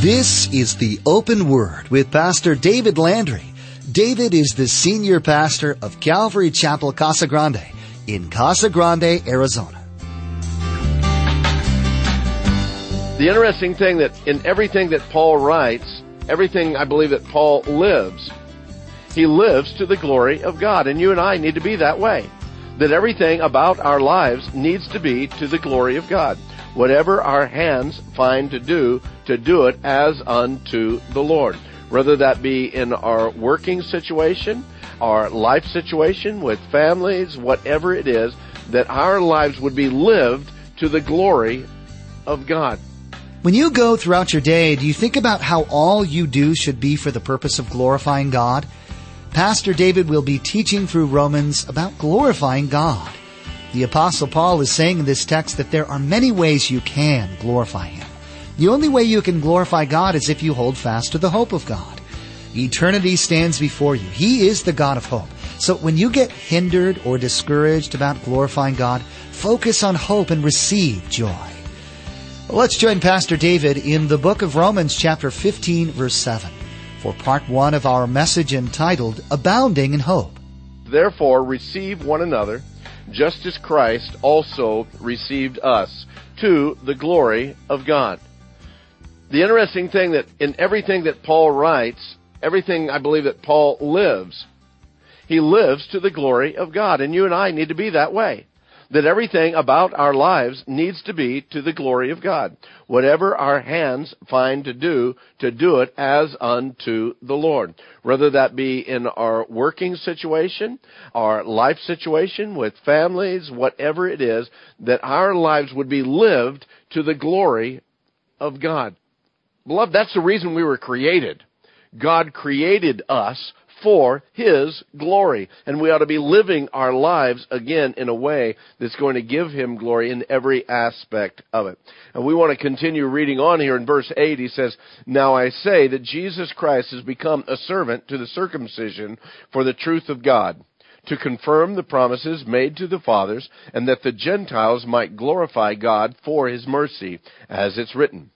This is the Open Word with Pastor David Landry. David is the senior pastor of Calvary Chapel Casa Grande in Casa Grande, Arizona. The interesting thing that in everything that Paul writes, everything I believe that Paul lives, he lives to the glory of God. And you and I need to be that way. That everything about our lives needs to be to the glory of God. Whatever our hands find to do, to do it as unto the Lord. Whether that be in our working situation, our life situation with families, whatever it is, that our lives would be lived to the glory of God. When you go throughout your day, do you think about how all you do should be for the purpose of glorifying God? Pastor David will be teaching through Romans about glorifying God. The apostle Paul is saying in this text that there are many ways you can glorify Him. The only way you can glorify God is if you hold fast to the hope of God. Eternity stands before you. He is the God of hope. So when you get hindered or discouraged about glorifying God, focus on hope and receive joy. Let's join Pastor David in the book of Romans chapter 15 verse 7 for part one of our message entitled Abounding in Hope. Therefore receive one another, just as Christ also received us, to the glory of God. The interesting thing that in everything that Paul writes, everything I believe that Paul lives, he lives to the glory of God. And you and I need to be that way that everything about our lives needs to be to the glory of God. Whatever our hands find to do, to do it as unto the Lord. Whether that be in our working situation, our life situation with families, whatever it is, that our lives would be lived to the glory of God. Beloved, that's the reason we were created. God created us for His glory. And we ought to be living our lives again in a way that's going to give Him glory in every aspect of it. And we want to continue reading on here in verse 8. He says, Now I say that Jesus Christ has become a servant to the circumcision for the truth of God to confirm the promises made to the fathers, and that the Gentiles might glorify God for his mercy, as it's written.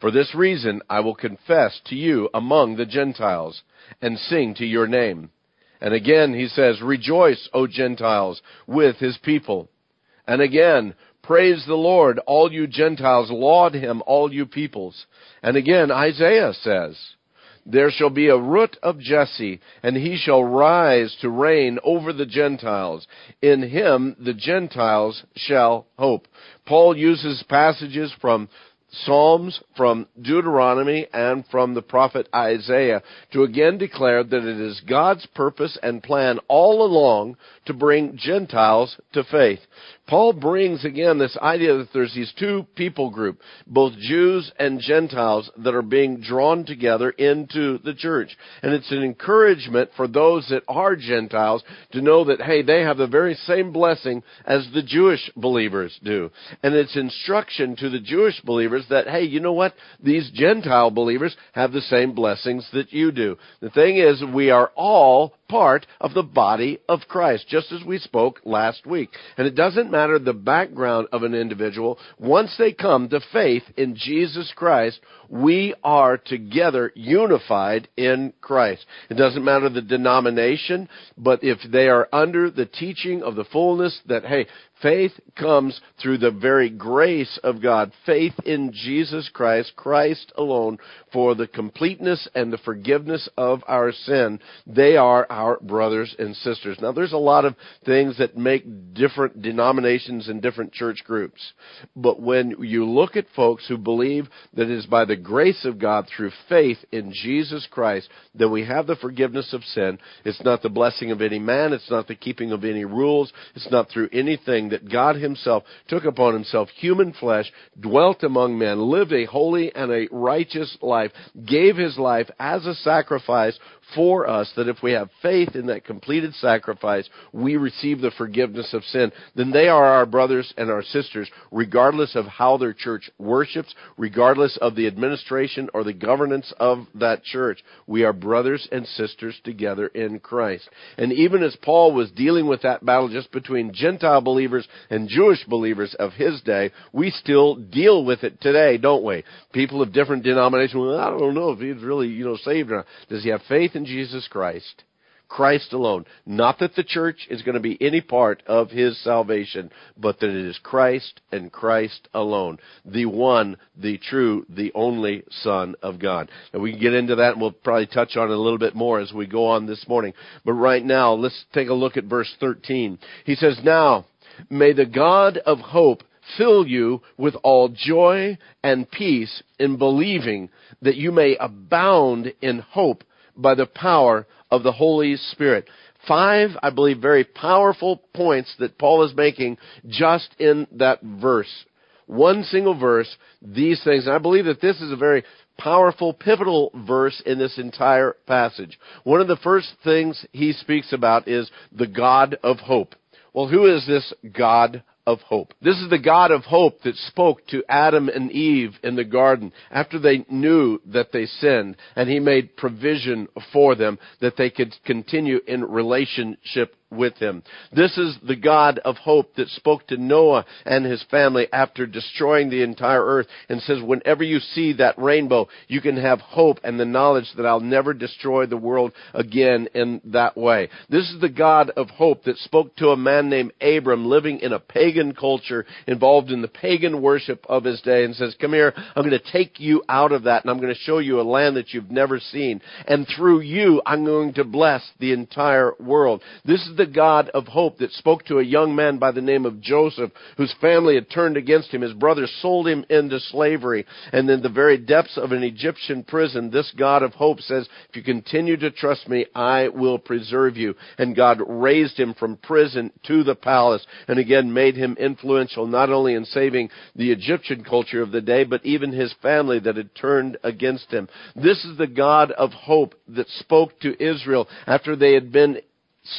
For this reason I will confess to you among the Gentiles and sing to your name. And again he says, Rejoice, O Gentiles, with his people. And again, Praise the Lord, all you Gentiles, laud him, all you peoples. And again, Isaiah says, There shall be a root of Jesse, and he shall rise to reign over the Gentiles. In him the Gentiles shall hope. Paul uses passages from Psalms, from Deuteronomy, and from the prophet Isaiah to again declare that it is God's purpose and plan all along to bring Gentiles to faith. Paul brings again this idea that there's these two people group, both Jews and Gentiles, that are being drawn together into the church. And it's an encouragement for those that are Gentiles to know that, hey, they have the very same blessing as the Jewish believers do. And it's instruction to the Jewish believers that, hey, you know what? These Gentile believers have the same blessings that you do. The thing is, we are all part of the body of Christ, just as we spoke last week. And it doesn't matter the background of an individual. Once they come to faith in Jesus Christ, we are together unified in Christ. It doesn't matter the denomination, but if they are under the teaching of the fullness that, hey, Faith comes through the very grace of God. Faith in Jesus Christ, Christ alone, for the completeness and the forgiveness of our sin. They are our brothers and sisters. Now, there's a lot of things that make different denominations and different church groups. But when you look at folks who believe that it is by the grace of God through faith in Jesus Christ that we have the forgiveness of sin, it's not the blessing of any man, it's not the keeping of any rules, it's not through anything that God Himself took upon Himself human flesh, dwelt among men, lived a holy and a righteous life, gave His life as a sacrifice for us, that if we have faith in that completed sacrifice, we receive the forgiveness of sin, then they are our brothers and our sisters, regardless of how their church worships, regardless of the administration or the governance of that church. We are brothers and sisters together in Christ. And even as Paul was dealing with that battle just between Gentile believers and Jewish believers of his day, we still deal with it today, don't we? People of different denominations, well, I don't know if he's really, you know, saved or not. Does he have faith in Jesus Christ? Christ alone. Not that the church is going to be any part of his salvation, but that it is Christ and Christ alone. The one, the true, the only Son of God. And we can get into that and we'll probably touch on it a little bit more as we go on this morning. But right now, let's take a look at verse 13. He says, Now, may the God of hope fill you with all joy and peace in believing that you may abound in hope by the power of the Holy Spirit. Five, I believe, very powerful points that Paul is making just in that verse. One single verse, these things. And I believe that this is a very powerful, pivotal verse in this entire passage. One of the first things he speaks about is the God of hope. Well, who is this God of hope. This is the God of hope that spoke to Adam and Eve in the garden after they knew that they sinned and he made provision for them that they could continue in relationship with him. This is the God of hope that spoke to Noah and his family after destroying the entire earth and says, whenever you see that rainbow, you can have hope and the knowledge that I'll never destroy the world again in that way. This is the God of hope that spoke to a man named Abram living in a pagan culture involved in the pagan worship of his day and says, come here, I'm going to take you out of that and I'm going to show you a land that you've never seen. And through you, I'm going to bless the entire world. This is the God of hope that spoke to a young man by the name of Joseph, whose family had turned against him. His brothers sold him into slavery. And in the very depths of an Egyptian prison, this God of hope says, if you continue to trust me, I will preserve you. And God raised him from prison to the palace and again made him influential not only in saving the Egyptian culture of the day, but even his family that had turned against him. This is the God of hope that spoke to Israel after they had been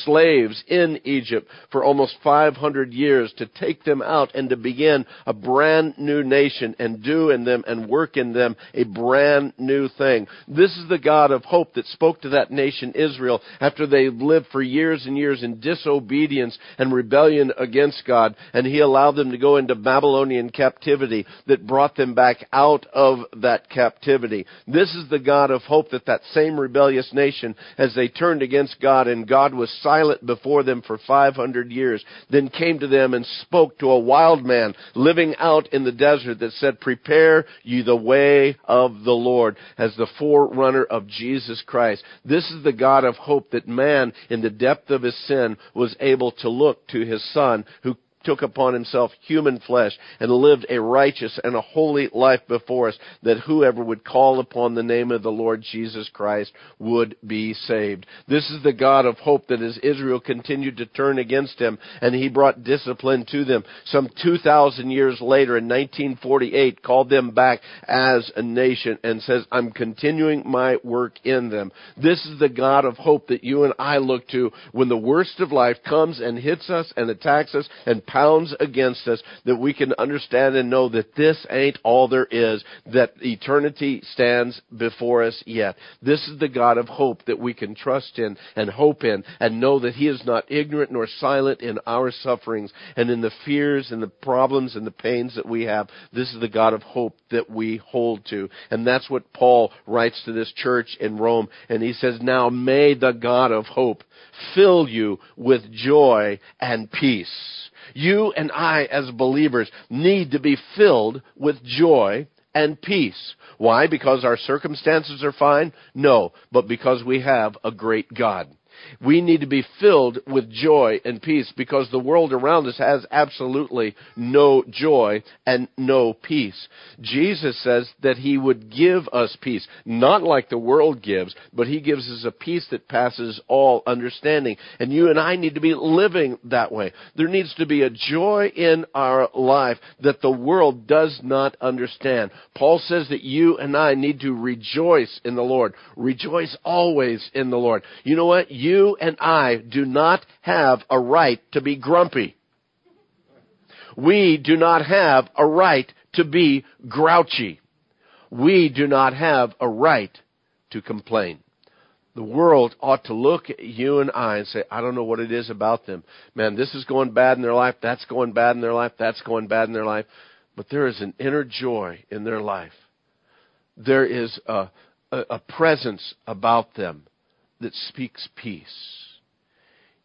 slaves in Egypt for almost 500 years to take them out and to begin a brand new nation and do in them and work in them a brand new thing. This is the God of hope that spoke to that nation Israel after they lived for years and years in disobedience and rebellion against God and he allowed them to go into Babylonian captivity that brought them back out of that captivity. This is the God of hope that that same rebellious nation as they turned against God and God was silent before them for 500 years, then came to them and spoke to a wild man living out in the desert that said, prepare ye the way of the Lord as the forerunner of Jesus Christ. This is the God of hope that man in the depth of his sin was able to look to his son who took upon himself human flesh and lived a righteous and a holy life before us, that whoever would call upon the name of the Lord Jesus Christ would be saved. This is the God of hope that as Israel continued to turn against him and he brought discipline to them, some 2,000 years later in 1948 called them back as a nation and says, I'm continuing my work in them. This is the God of hope that you and I look to when the worst of life comes and hits us and attacks us and pounds against us that we can understand and know that this ain't all there is, that eternity stands before us yet. This is the God of hope that we can trust in and hope in and know that He is not ignorant nor silent in our sufferings and in the fears and the problems and the pains that we have. This is the God of hope that we hold to. And that's what Paul writes to this church in Rome. And he says, now may the God of hope fill you with joy and peace you and I, as believers, need to be filled with joy and peace. Why? Because our circumstances are fine? No, but because we have a great God. We need to be filled with joy and peace because the world around us has absolutely no joy and no peace. Jesus says that He would give us peace, not like the world gives, but He gives us a peace that passes all understanding. And you and I need to be living that way. There needs to be a joy in our life that the world does not understand. Paul says that you and I need to rejoice in the Lord. Rejoice always in the Lord. You know what? You you and I do not have a right to be grumpy. We do not have a right to be grouchy. We do not have a right to complain. The world ought to look at you and I and say, I don't know what it is about them. Man, this is going bad in their life, that's going bad in their life, that's going bad in their life. But there is an inner joy in their life. There is a, a, a presence about them that speaks peace.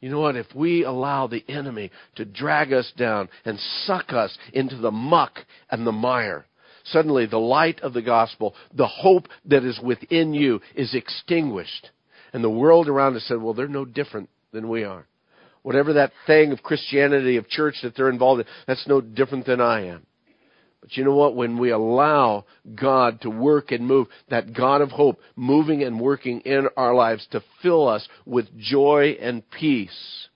You know what? If we allow the enemy to drag us down and suck us into the muck and the mire, suddenly the light of the gospel, the hope that is within you is extinguished. And the world around us said, well, they're no different than we are. Whatever that thing of Christianity, of church that they're involved in, that's no different than I am. But you know what? When we allow God to work and move, that God of hope moving and working in our lives to fill us with joy and peace,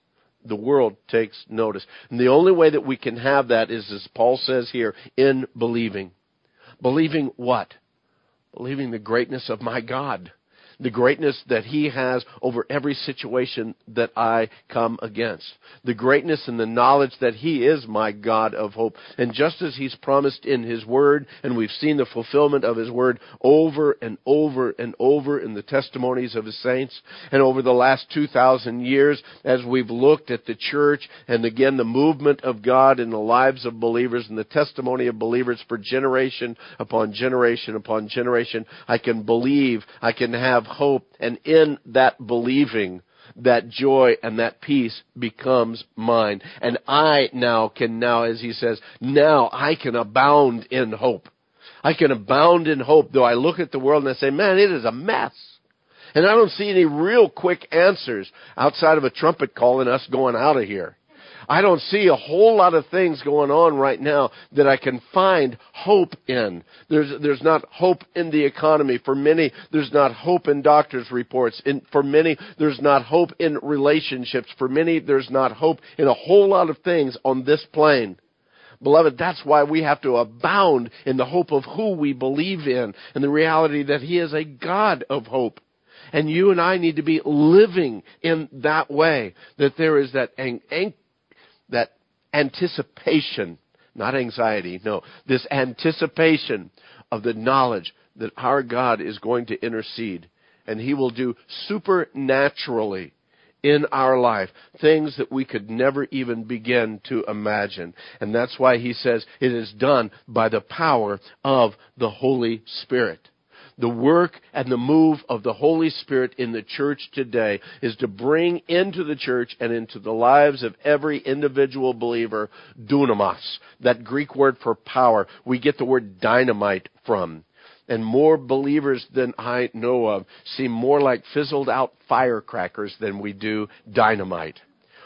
the world takes notice. And the only way that we can have that is, as Paul says here, in believing. Believing what? Believing the greatness of my God the greatness that He has over every situation that I come against. The greatness and the knowledge that He is my God of hope. And just as He's promised in His Word, and we've seen the fulfillment of His Word over and over and over in the testimonies of His saints, and over the last 2,000 years, as we've looked at the church, and again the movement of God in the lives of believers and the testimony of believers for generation upon generation upon generation, I can believe, I can have hope, and in that believing, that joy and that peace becomes mine. And I now can now, as he says, now I can abound in hope. I can abound in hope, though I look at the world and I say, man, it is a mess. And I don't see any real quick answers outside of a trumpet calling us going out of here. I don't see a whole lot of things going on right now that I can find hope in. There's, there's not hope in the economy. For many, there's not hope in doctors' reports. In, for many, there's not hope in relationships. For many, there's not hope in a whole lot of things on this plane. Beloved, that's why we have to abound in the hope of who we believe in and the reality that He is a God of hope. And you and I need to be living in that way, that there is that that anticipation, not anxiety, no, this anticipation of the knowledge that our God is going to intercede and He will do supernaturally in our life things that we could never even begin to imagine. And that's why He says it is done by the power of the Holy Spirit the work and the move of the Holy Spirit in the church today is to bring into the church and into the lives of every individual believer dunamis, that Greek word for power. We get the word dynamite from. And more believers than I know of seem more like fizzled out firecrackers than we do dynamite.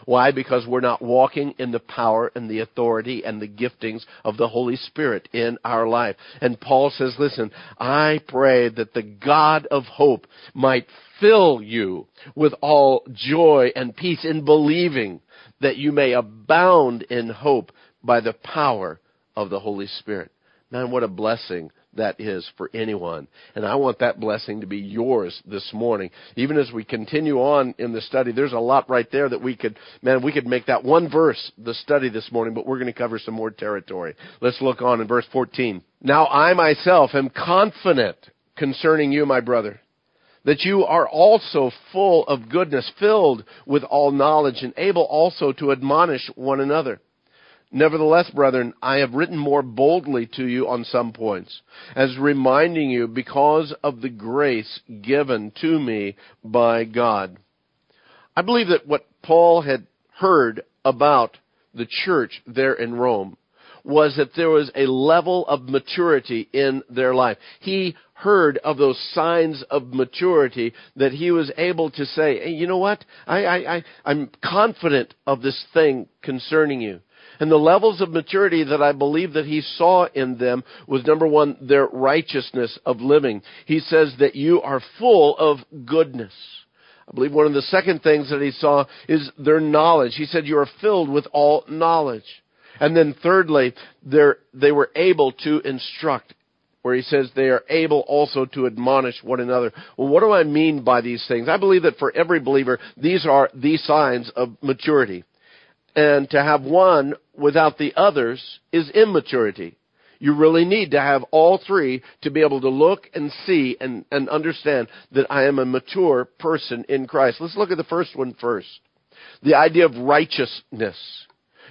Why? Because we're not walking in the power and the authority and the giftings of the Holy Spirit in our life. And Paul says, listen, I pray that the God of hope might fill you with all joy and peace in believing that you may abound in hope by the power of the Holy Spirit. Man, what a blessing that is for anyone. And I want that blessing to be yours this morning. Even as we continue on in the study, there's a lot right there that we could, man, we could make that one verse the study this morning, but we're going to cover some more territory. Let's look on in verse 14. Now I myself am confident concerning you, my brother, that you are also full of goodness, filled with all knowledge, and able also to admonish one another. Nevertheless, brethren, I have written more boldly to you on some points, as reminding you because of the grace given to me by God. I believe that what Paul had heard about the church there in Rome was that there was a level of maturity in their life. He heard of those signs of maturity that he was able to say, hey, you know what? I, I, I, I'm confident of this thing concerning you. And the levels of maturity that I believe that he saw in them was number one, their righteousness of living. He says that you are full of goodness. I believe one of the second things that he saw is their knowledge. He said you are filled with all knowledge. And then thirdly, they were able to instruct where he says they are able also to admonish one another. Well, what do I mean by these things? I believe that for every believer, these are the signs of maturity. And to have one without the others is immaturity. You really need to have all three to be able to look and see and, and understand that I am a mature person in Christ. Let's look at the first one first. The idea of righteousness.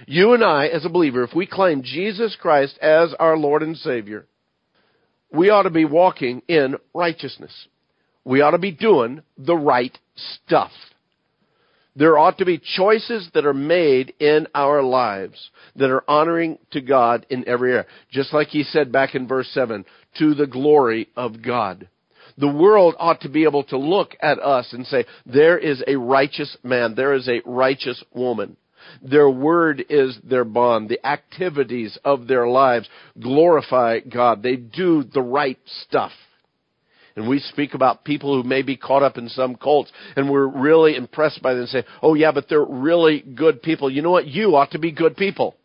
You and I, as a believer, if we claim Jesus Christ as our Lord and Savior, we ought to be walking in righteousness. We ought to be doing the right stuff. There ought to be choices that are made in our lives that are honoring to God in every area. Just like he said back in verse 7, to the glory of God. The world ought to be able to look at us and say, there is a righteous man, there is a righteous woman. Their word is their bond. The activities of their lives glorify God. They do the right stuff. And we speak about people who may be caught up in some cults and we're really impressed by them and say, oh yeah, but they're really good people. You know what? You ought to be good people.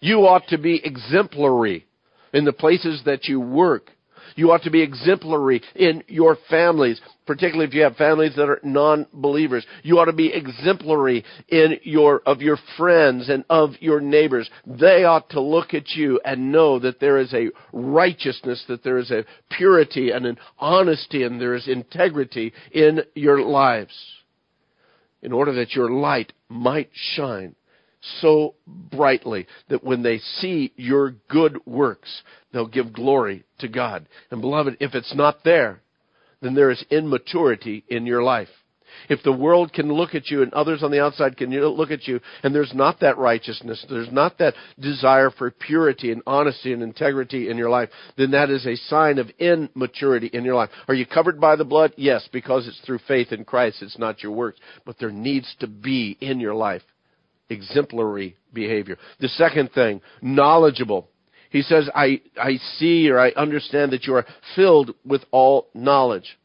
You ought to be exemplary in the places that you work. You ought to be exemplary in your families, particularly if you have families that are non-believers. You ought to be exemplary in your, of your friends and of your neighbors. They ought to look at you and know that there is a righteousness, that there is a purity and an honesty and there is integrity in your lives in order that your light might shine so brightly that when they see your good works, they'll give glory to God. And beloved, if it's not there, then there is immaturity in your life. If the world can look at you and others on the outside can look at you and there's not that righteousness, there's not that desire for purity and honesty and integrity in your life, then that is a sign of immaturity in your life. Are you covered by the blood? Yes, because it's through faith in Christ. It's not your works. But there needs to be in your life exemplary behavior. The second thing, knowledgeable. He says, I, I see or I understand that you are filled with all knowledge.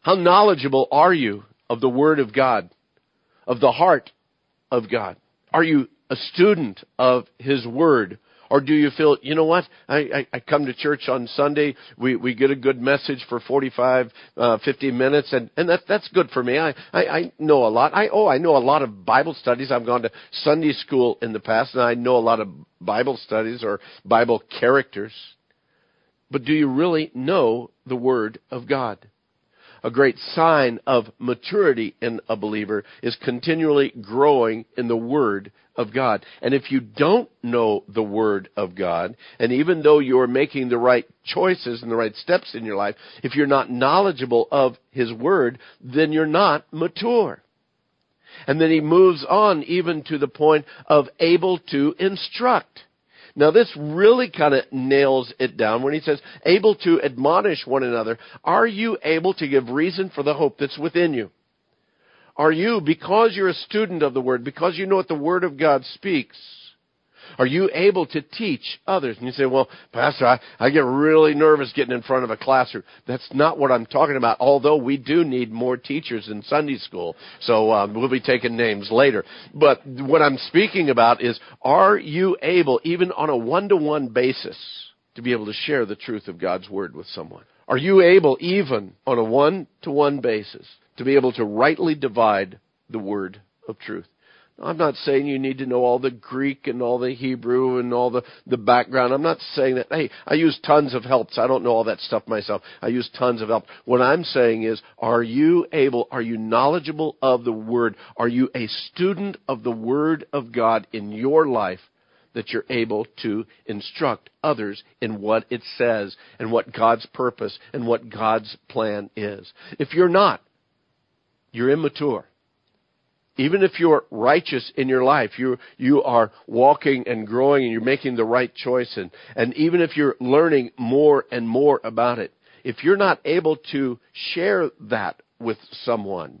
How knowledgeable are you of the Word of God, of the heart of God? Are you a student of His Word? Or do you feel, you know what? I, I, I come to church on Sunday. We, we get a good message for 45, uh, 50 minutes, and, and that, that's good for me. I, I, I know a lot. I, oh, I know a lot of Bible studies. I've gone to Sunday school in the past, and I know a lot of Bible studies or Bible characters. But do you really know the Word of God? a great sign of maturity in a believer is continually growing in the Word of God. And if you don't know the Word of God, and even though you're making the right choices and the right steps in your life, if you're not knowledgeable of His Word, then you're not mature. And then he moves on even to the point of able to instruct. Now this really kind of nails it down when he says, able to admonish one another. Are you able to give reason for the hope that's within you? Are you, because you're a student of the Word, because you know what the Word of God speaks, are you able to teach others? And you say, well, Pastor, I, I get really nervous getting in front of a classroom. That's not what I'm talking about, although we do need more teachers in Sunday school. So um, we'll be taking names later. But what I'm speaking about is, are you able, even on a one-to-one basis, to be able to share the truth of God's Word with someone? Are you able, even on a one-to-one basis, to be able to rightly divide the Word of truth? I'm not saying you need to know all the Greek and all the Hebrew and all the, the background. I'm not saying that, hey, I use tons of helps. I don't know all that stuff myself. I use tons of help. What I'm saying is, are you able, are you knowledgeable of the Word? Are you a student of the Word of God in your life that you're able to instruct others in what it says and what God's purpose and what God's plan is? If you're not, you're immature even if you're righteous in your life, you, you are walking and growing and you're making the right choice and, and even if you're learning more and more about it, if you're not able to share that with someone,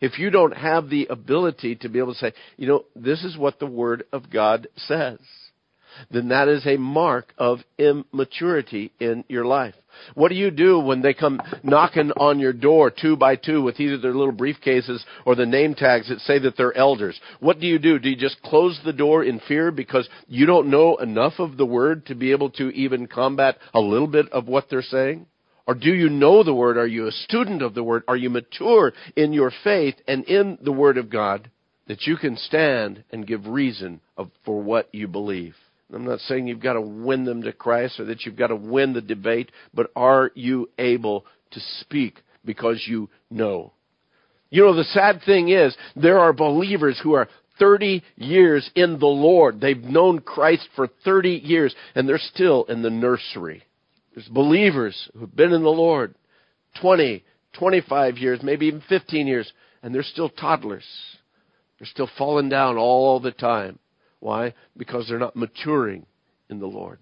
if you don't have the ability to be able to say, you know, this is what the Word of God says. Then that is a mark of immaturity in your life. What do you do when they come knocking on your door two by two with either their little briefcases or the name tags that say that they're elders? What do you do? Do you just close the door in fear because you don't know enough of the word to be able to even combat a little bit of what they're saying? Or do you know the word? Are you a student of the word? Are you mature in your faith and in the word of God that you can stand and give reason of, for what you believe? I'm not saying you've got to win them to Christ or that you've got to win the debate, but are you able to speak because you know? You know, the sad thing is, there are believers who are 30 years in the Lord. They've known Christ for 30 years, and they're still in the nursery. There's believers who've been in the Lord 20, 25 years, maybe even 15 years, and they're still toddlers. They're still falling down all the time. Why? Because they're not maturing in the Lord.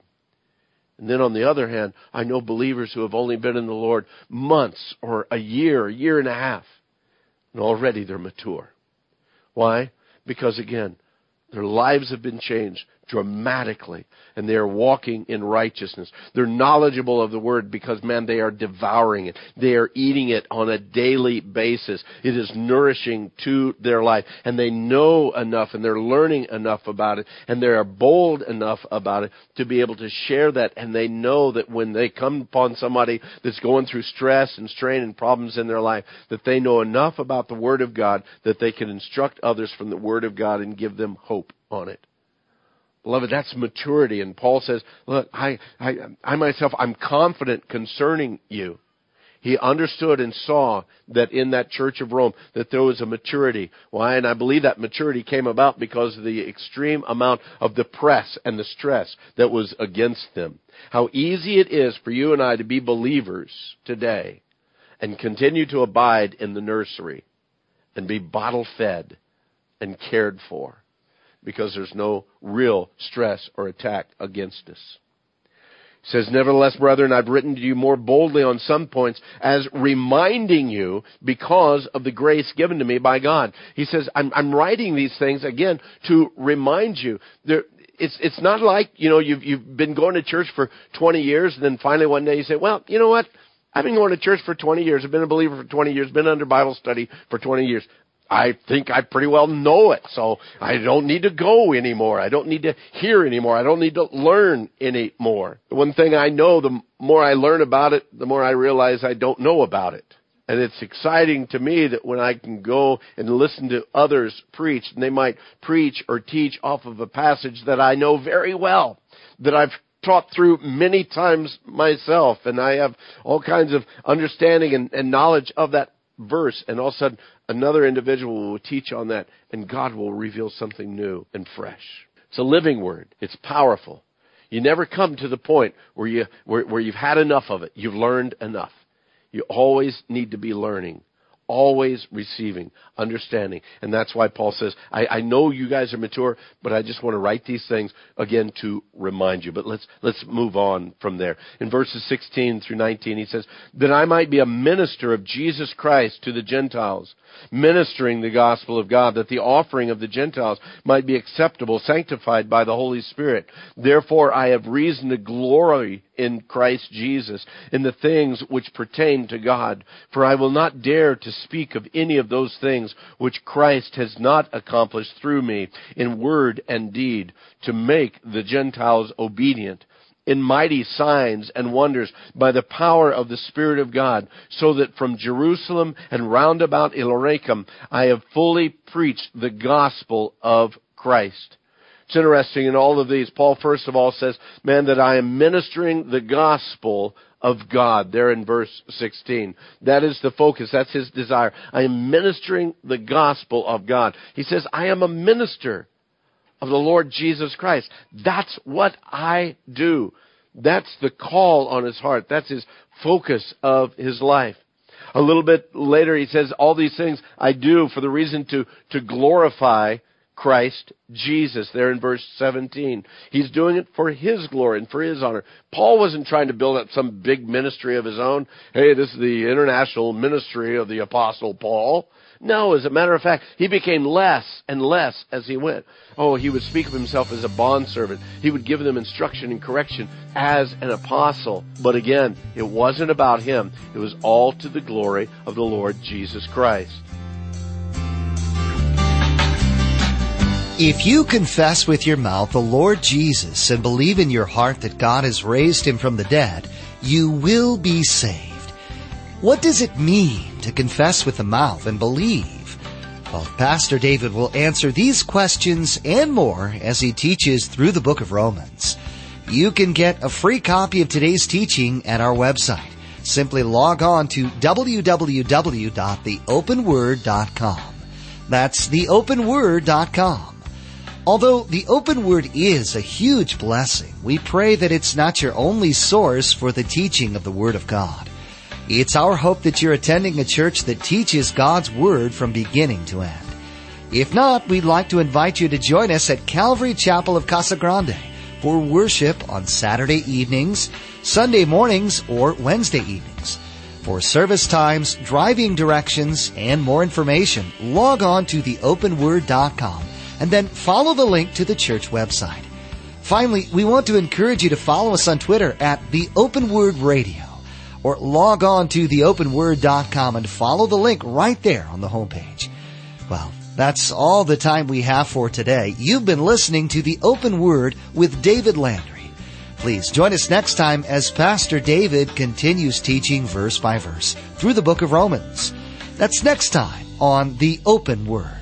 And then on the other hand, I know believers who have only been in the Lord months or a year, a year and a half, and already they're mature. Why? Because again, their lives have been changed dramatically and they are walking in righteousness. They're knowledgeable of the word because man, they are devouring it. They are eating it on a daily basis. It is nourishing to their life and they know enough and they're learning enough about it and they are bold enough about it to be able to share that and they know that when they come upon somebody that's going through stress and strain and problems in their life that they know enough about the word of God that they can instruct others from the word of God and give them hope on it. Beloved, that's maturity. And Paul says, look, I, I, I myself, I'm confident concerning you. He understood and saw that in that church of Rome that there was a maturity. Why? And I believe that maturity came about because of the extreme amount of the press and the stress that was against them. How easy it is for you and I to be believers today and continue to abide in the nursery and be bottle fed and cared for because there's no real stress or attack against us. He says, Nevertheless, brethren, I've written to you more boldly on some points as reminding you because of the grace given to me by God. He says, I'm, I'm writing these things again to remind you. There, it's, it's not like, you know, you've, you've been going to church for 20 years and then finally one day you say, well, you know what? I've been going to church for 20 years. I've been a believer for 20 years, been under Bible study for 20 years. I think I pretty well know it, so I don't need to go anymore. I don't need to hear anymore. I don't need to learn anymore. The one thing I know, the more I learn about it, the more I realize I don't know about it. And it's exciting to me that when I can go and listen to others preach, and they might preach or teach off of a passage that I know very well, that I've taught through many times myself, and I have all kinds of understanding and, and knowledge of that verse, and all of a sudden another individual will teach on that, and God will reveal something new and fresh. It's a living word. It's powerful. You never come to the point where you where, where you've had enough of it. You've learned enough. You always need to be learning always receiving, understanding. And that's why Paul says, I, I know you guys are mature, but I just want to write these things again to remind you. But let's, let's move on from there. In verses 16 through 19, he says, that I might be a minister of Jesus Christ to the Gentiles, ministering the gospel of God, that the offering of the Gentiles might be acceptable, sanctified by the Holy Spirit. Therefore I have reason to glory in Christ Jesus, in the things which pertain to God. For I will not dare to speak of any of those things which Christ has not accomplished through me in word and deed to make the Gentiles obedient in mighty signs and wonders by the power of the Spirit of God, so that from Jerusalem and round about Illyricum I have fully preached the gospel of Christ. It's interesting in all of these, Paul first of all says, man, that I am ministering the gospel of God, there in verse 16. That is the focus. That's his desire. I am ministering the gospel of God. He says, I am a minister of the Lord Jesus Christ. That's what I do. That's the call on his heart. That's his focus of his life. A little bit later, he says, all these things I do for the reason to, to glorify Christ Jesus there in verse 17. He's doing it for His glory and for His honor. Paul wasn't trying to build up some big ministry of his own. Hey, this is the international ministry of the apostle Paul. No, as a matter of fact, he became less and less as he went. Oh, he would speak of himself as a bondservant. He would give them instruction and correction as an apostle. But again, it wasn't about him. It was all to the glory of the Lord Jesus Christ. If you confess with your mouth the Lord Jesus and believe in your heart that God has raised him from the dead, you will be saved. What does it mean to confess with the mouth and believe? Well, Pastor David will answer these questions and more as he teaches through the book of Romans. You can get a free copy of today's teaching at our website. Simply log on to www.theopenword.com. That's theopenword.com. Although the open word is a huge blessing, we pray that it's not your only source for the teaching of the Word of God. It's our hope that you're attending a church that teaches God's Word from beginning to end. If not, we'd like to invite you to join us at Calvary Chapel of Casa Grande for worship on Saturday evenings, Sunday mornings, or Wednesday evenings. For service times, driving directions, and more information, log on to theopenword.com and then follow the link to the church website. Finally, we want to encourage you to follow us on Twitter at The Open Word Radio or log on to theopenword.com and follow the link right there on the homepage. Well, that's all the time we have for today. You've been listening to The Open Word with David Landry. Please join us next time as Pastor David continues teaching verse by verse through the book of Romans. That's next time on The Open Word.